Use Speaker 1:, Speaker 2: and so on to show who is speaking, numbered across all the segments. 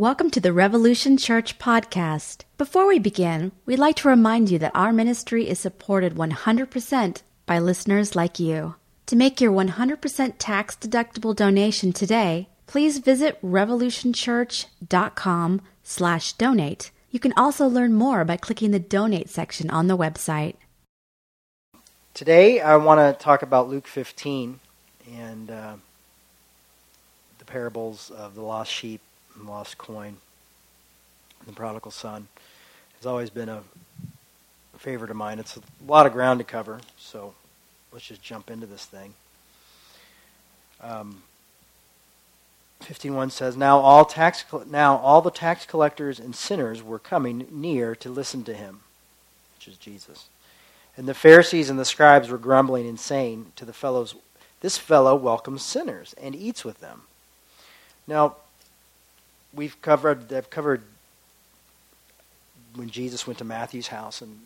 Speaker 1: Welcome to the Revolution Church podcast. Before we begin, we'd like to remind you that our ministry is supported 100% by listeners like you. To make your 100% tax deductible donation today, please visit revolutionchurch.com slash donate. You can also learn more by clicking the donate section on the website.
Speaker 2: Today I want to talk about Luke 15 and uh, the parables of the lost sheep and lost coin, the prodigal son. Has always been a favorite of mine. It's a lot of ground to cover, so let's just jump into this thing. Um, 51 says, now all, tax, now all the tax collectors and sinners were coming near to listen to him, which is Jesus. And the Pharisees and the scribes were grumbling and saying to the fellows, This fellow welcomes sinners and eats with them. Now, we've covered, I've covered when Jesus went to Matthew's house and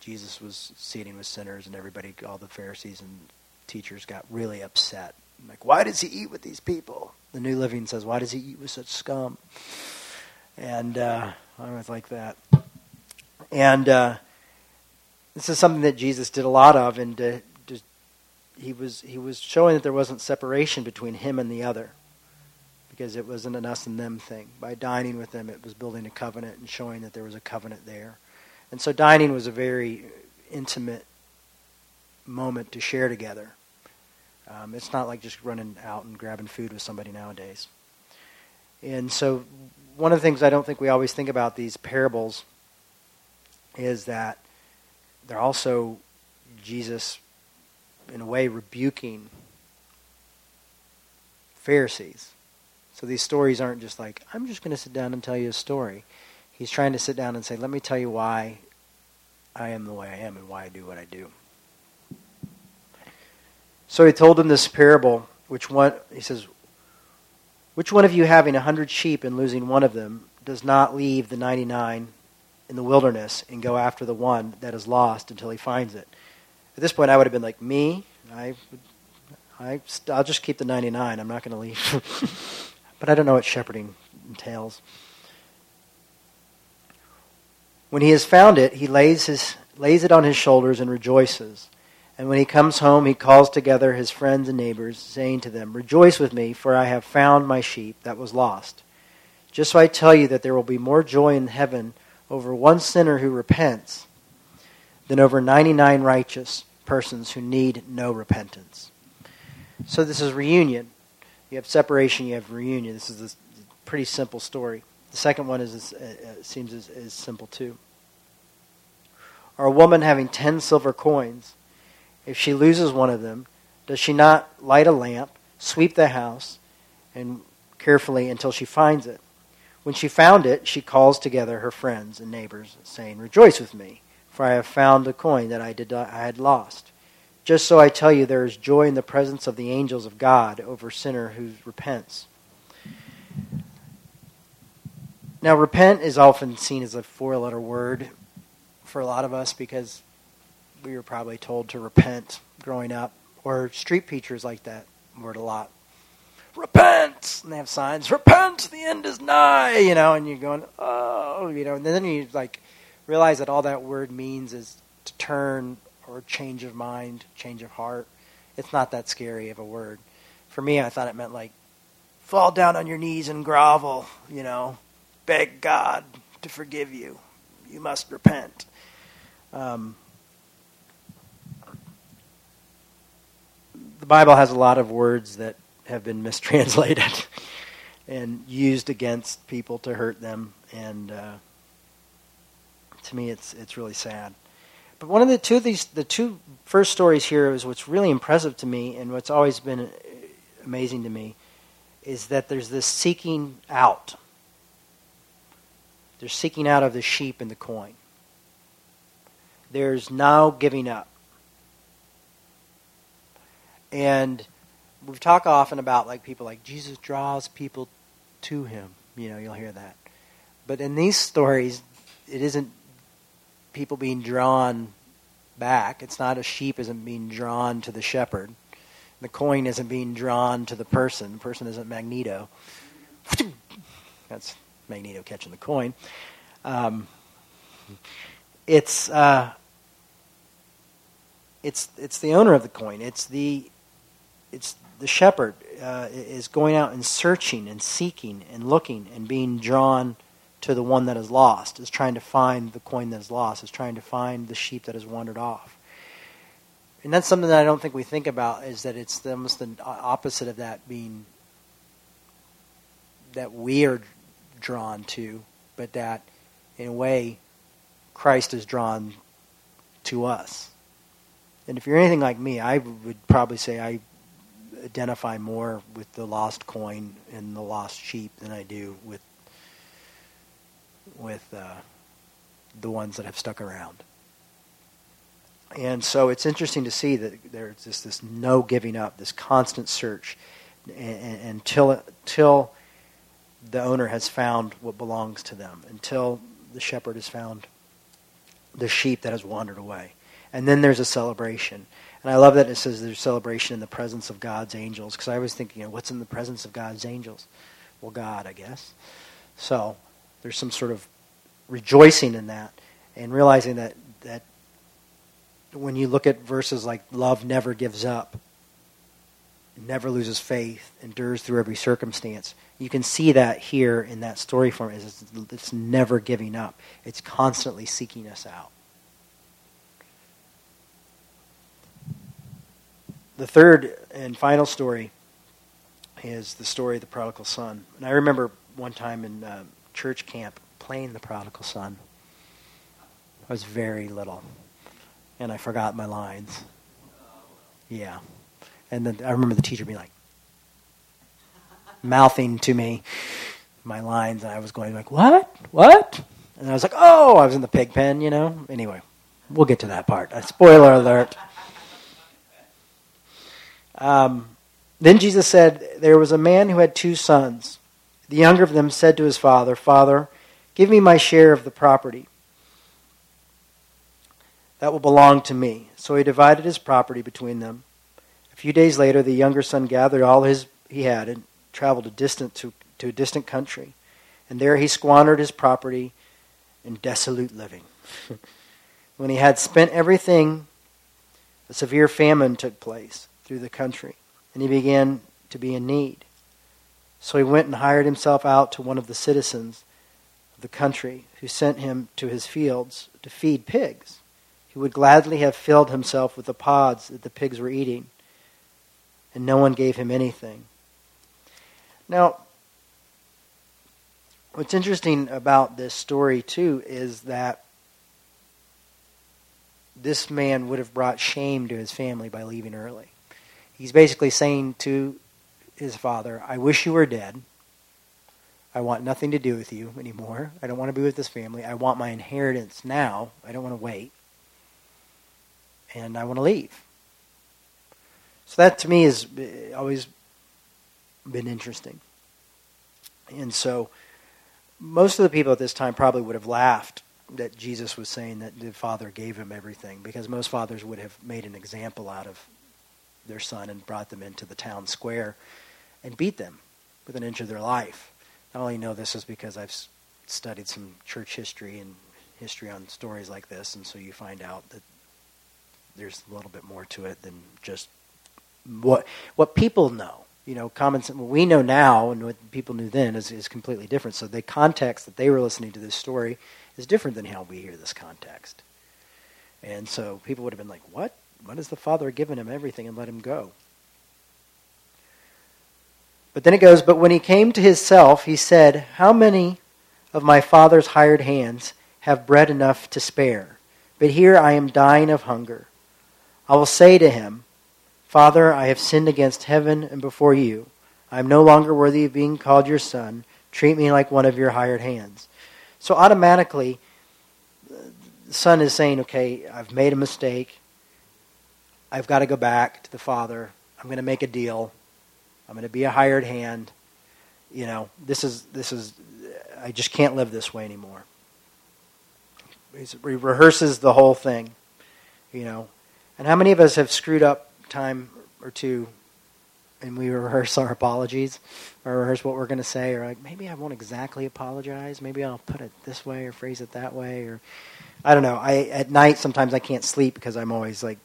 Speaker 2: Jesus was seating with sinners and everybody, all the Pharisees and teachers got really upset. Like, why does he eat with these people? The New Living says, why does he eat with such scum? And uh, I was like that. And uh, this is something that Jesus did a lot of, and uh, he was he was showing that there wasn't separation between him and the other, because it wasn't an us and them thing. By dining with them, it was building a covenant and showing that there was a covenant there, and so dining was a very intimate moment to share together. Um, it's not like just running out and grabbing food with somebody nowadays. And so, one of the things I don't think we always think about these parables is that they're also Jesus, in a way, rebuking Pharisees. So these stories aren't just like, I'm just going to sit down and tell you a story. He's trying to sit down and say, let me tell you why I am the way I am and why I do what I do. So he told him this parable, which one, he says, which one of you having a hundred sheep and losing one of them does not leave the 99 in the wilderness and go after the one that is lost until he finds it. At this point, I would have been like, me? I, I, I'll just keep the 99. I'm not going to leave. but I don't know what shepherding entails. When he has found it, he lays, his, lays it on his shoulders and rejoices. And when he comes home, he calls together his friends and neighbors, saying to them, Rejoice with me, for I have found my sheep that was lost. Just so I tell you that there will be more joy in heaven over one sinner who repents than over 99 righteous persons who need no repentance. So this is reunion. You have separation, you have reunion. This is a pretty simple story. The second one is, is uh, seems as, as simple too. Or a woman having 10 silver coins, if she loses one of them, does she not light a lamp, sweep the house, and carefully until she finds it? When she found it, she calls together her friends and neighbors, saying, Rejoice with me, for I have found the coin that I, did, I had lost. Just so I tell you, there is joy in the presence of the angels of God over a sinner who repents. Now, repent is often seen as a four letter word for a lot of us because we were probably told to repent growing up, or street preachers like that word a lot repent and they have signs repent the end is nigh you know and you're going oh you know and then you like realize that all that word means is to turn or change of mind change of heart. It's not that scary of a word. For me i thought it meant like fall down on your knees and grovel you know. Beg god to forgive you. You must repent. Um, the bible has a lot of words that have been mistranslated and used against people to hurt them. And uh, to me, it's it's really sad. But one of the two of these, the two first stories here is what's really impressive to me, and what's always been uh, amazing to me, is that there's this seeking out. There's seeking out of the sheep and the coin. There's now giving up. And we've talked often about like people like Jesus draws people to him. You know, you'll hear that. But in these stories, it isn't people being drawn back. It's not a sheep isn't being drawn to the shepherd. The coin isn't being drawn to the person. The person isn't Magneto. That's Magneto catching the coin. Um, it's uh, it's it's the owner of the coin. It's the it's the shepherd uh, is going out and searching and seeking and looking and being drawn to the one that is lost. Is trying to find the coin that is lost. Is trying to find the sheep that has wandered off. And that's something that I don't think we think about. Is that it's almost the opposite of that being that we are drawn to, but that in a way Christ is drawn to us. And if you're anything like me, I would probably say I identify more with the lost coin and the lost sheep than I do with with uh, the ones that have stuck around. And so it's interesting to see that there's this, this no giving up, this constant search, until until the owner has found what belongs to them, until the shepherd has found the sheep that has wandered away. And then there's a celebration. And I love that it says there's celebration in the presence of God's angels, because I was thinking, you know, what's in the presence of God's angels? Well, God, I guess. So there's some sort of rejoicing in that and realizing that, that when you look at verses like love never gives up, never loses faith, endures through every circumstance, you can see that here in that story form. Is it's never giving up. It's constantly seeking us out. The third and final story is the story of the prodigal son. And I remember one time in uh, church camp playing the prodigal son. I was very little, and I forgot my lines. Yeah. And then I remember the teacher being like, mouthing to me my lines, and I was going like, "What? What?" And I was like, "Oh, I was in the pig pen," you know. Anyway, we'll get to that part. A spoiler alert. Um, then Jesus said, "There was a man who had two sons. The younger of them said to his father, Father, give me my share of the property." That will belong to me. So he divided his property between them. A few days later, the younger son gathered all his he had and traveled a distant to, to a distant country, and there he squandered his property in desolate living. when he had spent everything, a severe famine took place through the country, and he began to be in need. So he went and hired himself out to one of the citizens of the country, who sent him to his fields to feed pigs. He would gladly have filled himself with the pods that the pigs were eating, and no one gave him anything. Now, what's interesting about this story, too, is that this man would have brought shame to his family by leaving early. He's basically saying to his father, I wish you were dead. I want nothing to do with you anymore. I don't want to be with this family. I want my inheritance now. I don't want to wait. And I want to leave. So that to me has always been interesting. And so most of the people at this time probably would have laughed that Jesus was saying that the Father gave him everything because most fathers would have made an example out of their son and brought them into the town square and beat them with an inch of their life. I only know this is because I've studied some church history and history on stories like this, and so you find out that there's a little bit more to it than just what what people know you know, common sense, what we know now and what people knew then is, is completely different. So the context that they were listening to this story is different than how we hear this context. And so people would have been like, what? What has the Father given him everything and let him go? But then it goes, but when he came to himself, he said, How many of my father's hired hands have bread enough to spare? But here I am dying of hunger. I will say to him, Father, I have sinned against heaven and before you. I am no longer worthy of being called your son. Treat me like one of your hired hands. So automatically, the son is saying, okay, I've made a mistake. I've got to go back to the father. I'm going to make a deal. I'm going to be a hired hand. You know, this is, this is, I just can't live this way anymore. He rehearses the whole thing, you know. And how many of us have screwed up time or two and we rehearse our apologies or rehearse what we're going to say or like maybe I won't exactly apologize. Maybe I'll put it this way or phrase it that way or I don't know. I at night sometimes I can't sleep because I'm always like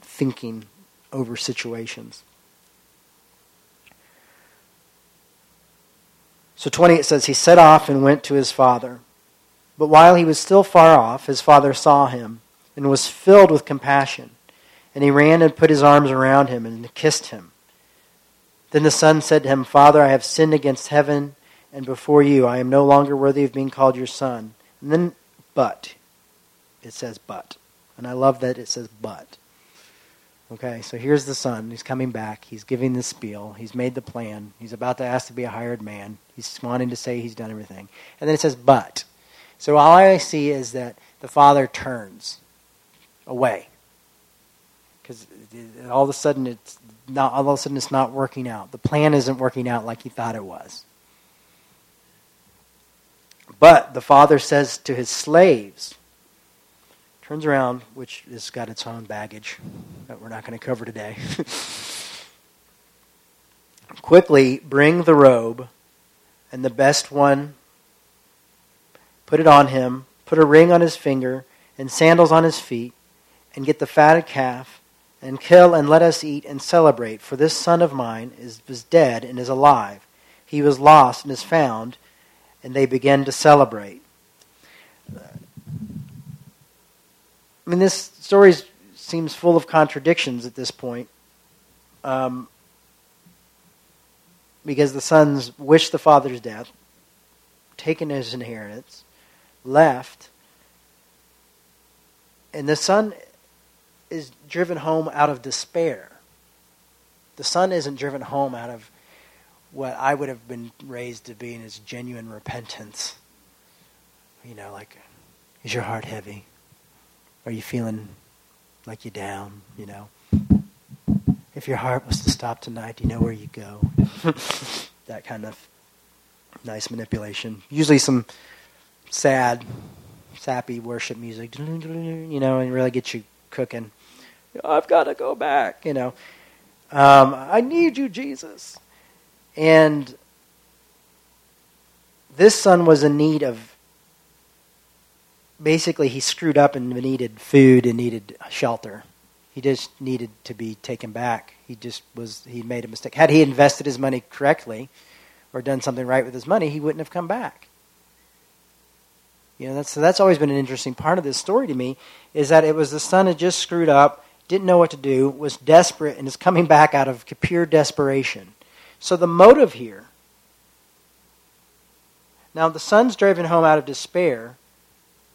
Speaker 2: thinking over situations. So 20 it says he set off and went to his father. But while he was still far off, his father saw him and was filled with compassion. And he ran and put his arms around him and kissed him. Then the son said to him, Father, I have sinned against heaven and before you. I am no longer worthy of being called your son. And then, but. It says, but. And I love that it says, but. Okay, so here's the son. He's coming back. He's giving the spiel. He's made the plan. He's about to ask to be a hired man. He's wanting to say he's done everything. And then it says, but. So all I see is that the father turns away. Because all of a sudden it's not all of a sudden it's not working out. The plan isn't working out like he thought it was. But the father says to his slaves, turns around, which has got its own baggage that we're not going to cover today. Quickly bring the robe and the best one, put it on him, put a ring on his finger, and sandals on his feet, and get the fatted calf, and kill and let us eat and celebrate. For this son of mine is, was dead and is alive. He was lost and is found, and they begin to celebrate. I mean, this story seems full of contradictions at this point. Um, because the sons wished the father's death, taken his inheritance, left, and the son is driven home out of despair. The son isn't driven home out of what I would have been raised to be in his genuine repentance. You know, like, is your heart heavy? Are you feeling like you're down, you know? If your heart was to stop tonight, do you know where you go? that kind of nice manipulation. Usually some sad, sappy worship music, you know, and really get you cooking. I've got to go back, you know. Um, I need you, Jesus. And this son was in need of basically he screwed up and needed food and needed shelter. He just needed to be taken back. He just was he made a mistake. Had he invested his money correctly or done something right with his money, he wouldn't have come back. You know, that's so that's always been an interesting part of this story to me is that it was the son had just screwed up, didn't know what to do, was desperate, and is coming back out of pure desperation. So the motive here. Now the son's driven home out of despair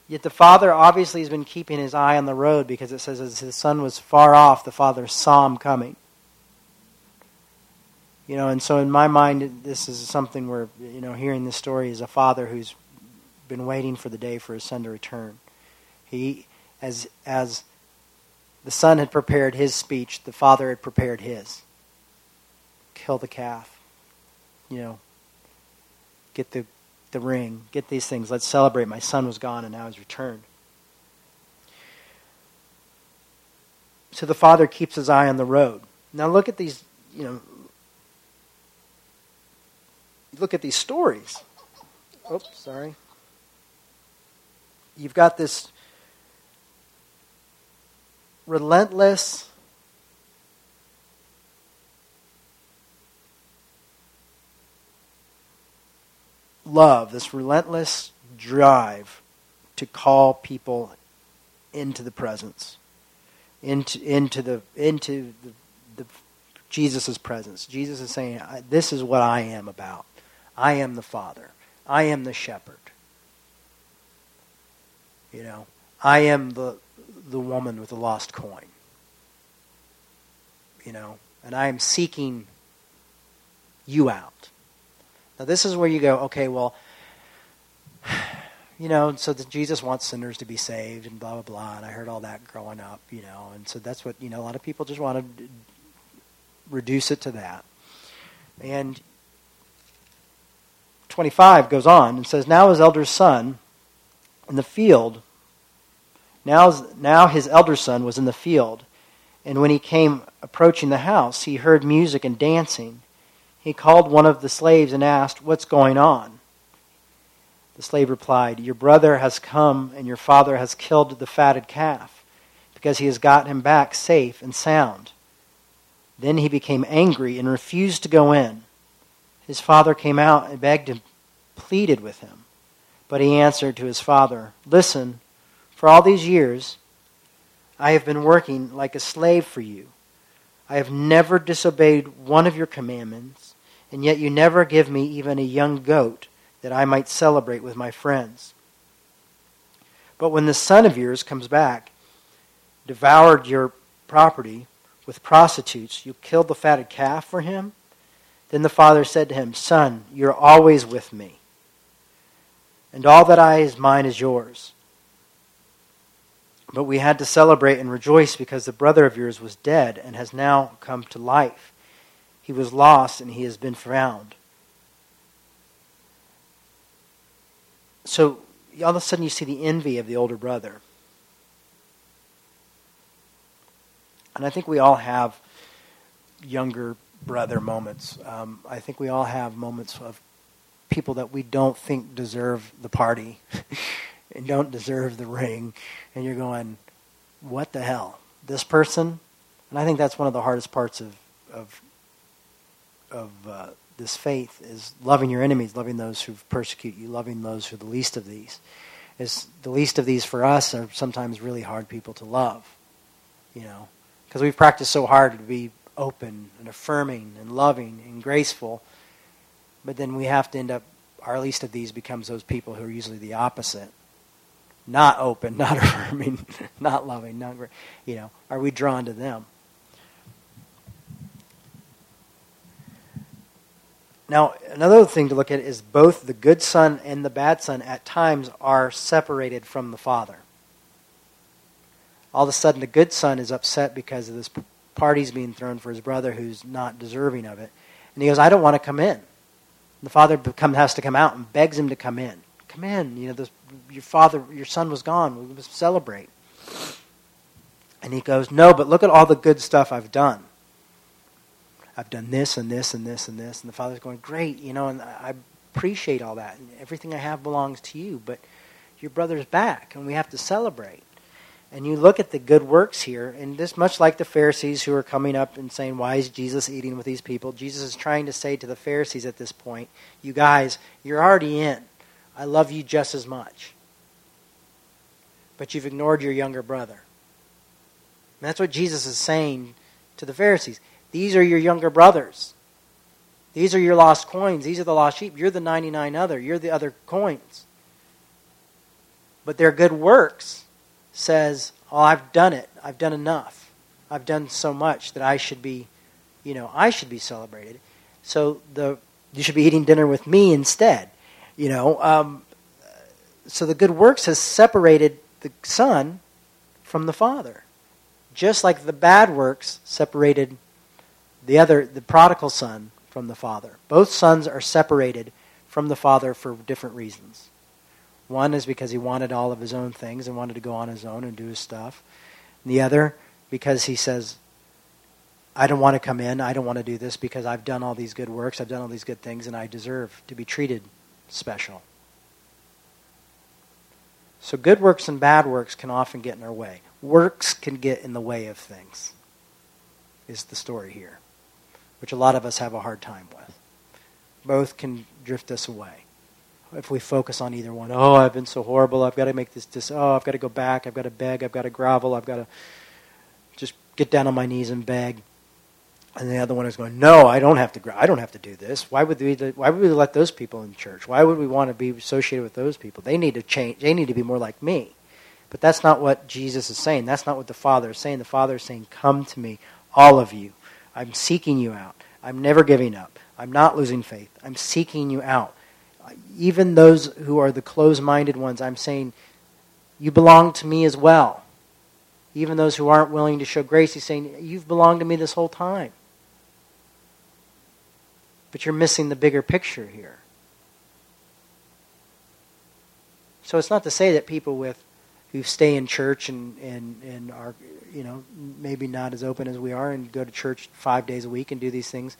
Speaker 2: Yet the father obviously has been keeping his eye on the road because it says as his son was far off, the father saw him coming. You know, and so in my mind, this is something where, you know, hearing this story is a father who's been waiting for the day for his son to return. He, as, as the son had prepared his speech, the father had prepared his. Kill the calf. You know, get the the ring, get these things. Let's celebrate. My son was gone and now he's returned. So the father keeps his eye on the road. Now look at these, you know, look at these stories. Oops, sorry. You've got this relentless love, this relentless drive to call people into the presence, into into the into the, the Jesus' presence. Jesus is saying, "This is what I am about. I am the Father. I am the Shepherd. You know, I am the the woman with the lost coin. You know, and I am seeking you out." Now, this is where you go, okay, well, you know, so Jesus wants sinners to be saved and blah, blah, blah. And I heard all that growing up, you know. And so that's what, you know, a lot of people just want to reduce it to that. And 25 goes on and says, Now his elder son in the field, now, now his elder son was in the field, And when he came approaching the house, he heard music and dancing. He called one of the slaves and asked, What's going on? The slave replied, Your brother has come, and your father has killed the fatted calf, because he has got him back safe and sound. Then he became angry and refused to go in. His father came out and begged him, pleaded with him. But he answered to his father, Listen, for all these years I have been working like a slave for you. I have never disobeyed one of your commandments, and yet you never give me even a young goat that I might celebrate with my friends. But when the son of yours comes back, devoured your property, with prostitutes. You killed the fatted calf for him? Then the father said to him, Son, you're always with me, and all that I is mine is yours. But we had to celebrate and rejoice because the brother of yours was dead and has now come to life. He was lost and he has been found. So all of a sudden you see the envy of the older brother. And I think we all have younger brother moments. Um, I think we all have moments of people that we don't think deserve the party and don't deserve the ring. And you're going, what the hell? This person? And I think that's one of the hardest parts of, of, of uh, this faith is loving your enemies, loving those who persecute you, loving those who are the least of these. Is the least of these for us are sometimes really hard people to love, you know because we've practiced so hard to be open and affirming and loving and graceful. But then we have to end up, our least of these becomes those people who are usually the opposite. Not open, not affirming, not loving, not, you know, are we drawn to them? Now, another thing to look at is both the good son and the bad son at times are separated from the father all of a sudden the good son is upset because of this party's being thrown for his brother who's not deserving of it. And he goes, I don't want to come in. The father has to come out and begs him to come in. Come in. You know, this, your father, your son was gone. We must celebrate. And he goes, No, but look at all the good stuff I've done. I've done this and this and this and this. And the father's going, Great, you know, and I appreciate all that. And everything I have belongs to you. But your brother's back, and we have to celebrate and you look at the good works here, and this much like the Pharisees who are coming up and saying, Why is Jesus eating with these people? Jesus is trying to say to the Pharisees at this point, You guys, you're already in. I love you just as much. But you've ignored your younger brother. And that's what Jesus is saying to the Pharisees. These are your younger brothers. These are your lost coins. These are the lost sheep. You're the 99 other. You're the other coins. But their good works says, Oh, I've done it. I've done enough. I've done so much that I should be, you know, I should be celebrated. So the you should be eating dinner with me instead. You know, um, so the good works has separated the son from the father, just like the bad works separated the other, the prodigal son, from the father. Both sons are separated from the father for different reasons. One is because he wanted all of his own things and wanted to go on his own and do his stuff. And the other because he says, I don't want to come in. I don't want to do this because I've done all these good works. I've done all these good things, and I deserve to be treated special. So, good works and bad works can often get in our way. Works can get in the way of things, is the story here, which a lot of us have a hard time with. Both can drift us away if we focus on either one. Oh, I've been so horrible. I've got to make this. dis- oh, I've got to go back. I've got to beg. I've got to grovel. I've got to just get down on my knees and beg. And the other one is going, no, I don't have to. I don't have to do this. Why would we? Why would we let those people in church? Why would we want to be associated with those people? They need to change. They need to be more like me. But that's not what Jesus is saying. That's not what the Father is saying. The Father is saying, "Come to me, all of you. I'm seeking you out. I'm never giving up. I'm not losing faith. I'm seeking you out even those who are the closed minded ones, I'm saying, you belong to me as well. Even those who aren't willing to show grace, he's saying, you've belonged to me this whole time. But you're missing the bigger picture here. So it's not to say that people with who stay in church and, and, and are, you know, maybe not as open as we are and go to church five days a week and do these things,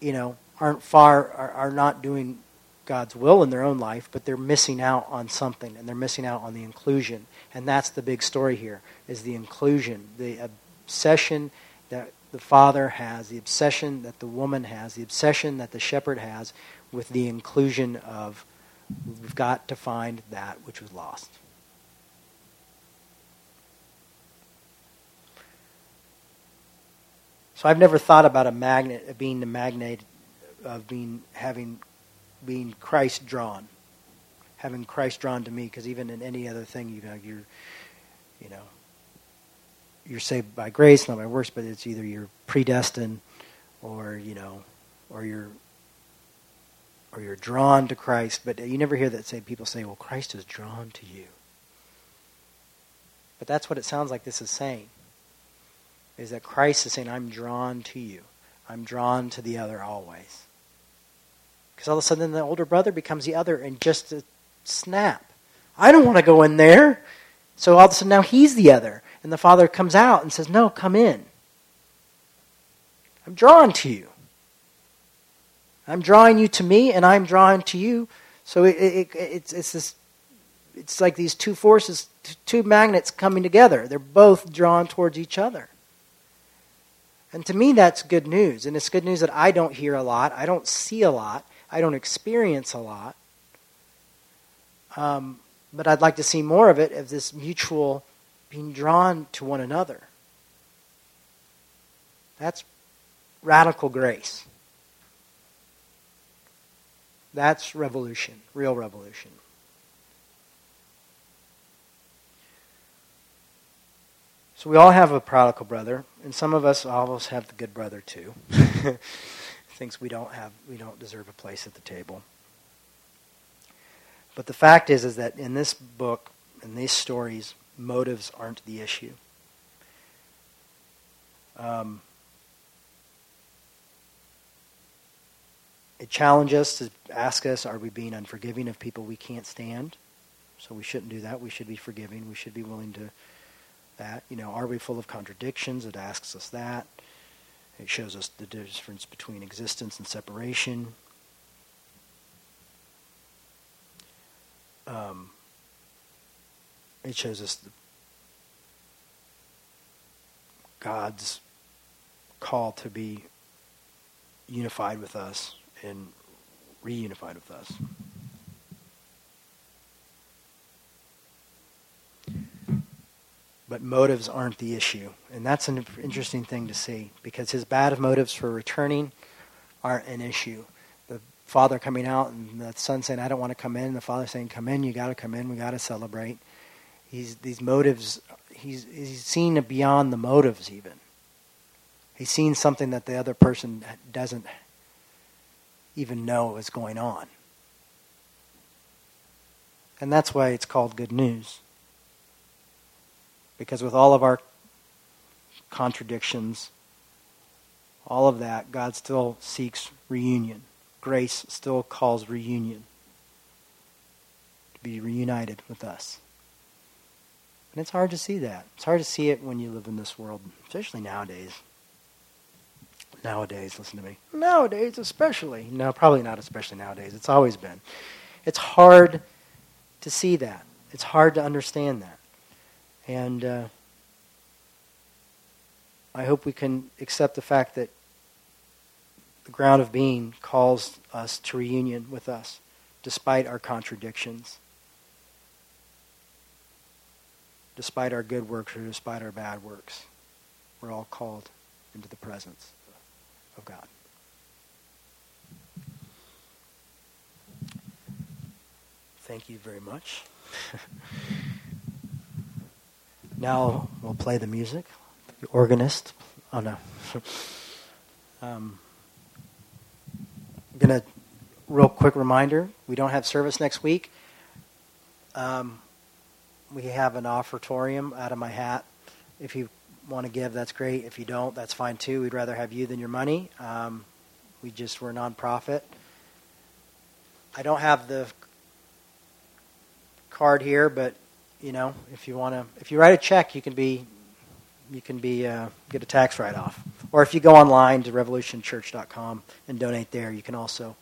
Speaker 2: you know, aren't far, are, are not doing God's will in their own life, but they're missing out on something, and they're missing out on the inclusion. And that's the big story here, is the inclusion, the obsession that the father has, the obsession that the woman has, the obsession that the shepherd has with the inclusion of we've got to find that which was lost. So I've never thought about a magnet being the magnet of being having being Christ drawn, having Christ drawn to me. Because even in any other thing, you know, you're, you know, you're saved by grace, not by works. But it's either you're predestined, or you know, or you're, or you're drawn to Christ. But you never hear that say people say, "Well, Christ is drawn to you." But that's what it sounds like this is saying. Is that Christ is saying, "I'm drawn to you. I'm drawn to the other always." Because all of a sudden the older brother becomes the other and just a snap. I don't want to go in there. So all of a sudden now he's the other. And the father comes out and says, No, come in. I'm drawn to you. I'm drawing you to me, and I'm drawn to you. So it, it, it's, it's, this, it's like these two forces, two magnets coming together. They're both drawn towards each other. And to me, that's good news. And it's good news that I don't hear a lot, I don't see a lot. I don't experience a lot. Um, but I'd like to see more of it of this mutual being drawn to one another. That's radical grace. That's revolution, real revolution. So we all have a prodigal brother, and some of us almost have the good brother too. thinks we don't have we don't deserve a place at the table. But the fact is is that in this book, in these stories, motives aren't the issue. Um, it challenges us to ask us, are we being unforgiving of people we can't stand? So we shouldn't do that. We should be forgiving. We should be willing to that. You know, are we full of contradictions? It asks us that. It shows us the difference between existence and separation. Um, it shows us God's call to be unified with us and reunified with us. But motives aren't the issue. And that's an interesting thing to see because his bad motives for returning aren't an issue. The father coming out and the son saying, I don't want to come in. The father saying, Come in, you got to come in, we got to celebrate. He's, these motives, he's, he's seen beyond the motives even. He's seen something that the other person doesn't even know is going on. And that's why it's called good news. Because with all of our contradictions, all of that, God still seeks reunion. Grace still calls reunion. To be reunited with us. And it's hard to see that. It's hard to see it when you live in this world, especially nowadays. Nowadays, listen to me. Nowadays, especially. No, probably not especially nowadays. It's always been. It's hard to see that. It's hard to understand that. And uh, I hope we can accept the fact that the ground of being calls us to reunion with us, despite our contradictions, despite our good works or despite our bad works. We're all called into the presence of God. Thank you very much. Now we'll play the music. The organist. Oh no. um, I'm gonna real quick reminder. We don't have service next week. Um, we have an offertorium out of my hat. If you want to give, that's great. If you don't, that's fine too. We'd rather have you than your money. Um, we just we're a nonprofit. I don't have the card here, but you know, if you want to, if you write a check, you can be, you can be uh, get a tax write-off. Or if you go online to revolutionchurch.com and donate there, you can also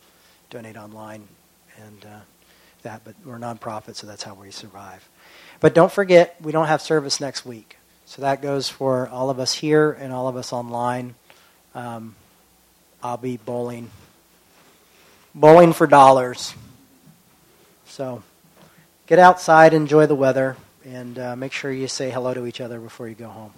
Speaker 2: donate online and uh, that. But we're a nonprofit, so that's how we survive. But don't forget, we don't have service next week. So that goes for all of us here and all of us online. Um, I'll be bowling, bowling for dollars. So get outside, enjoy the weather, and uh, make sure you say hello to each other before you go home.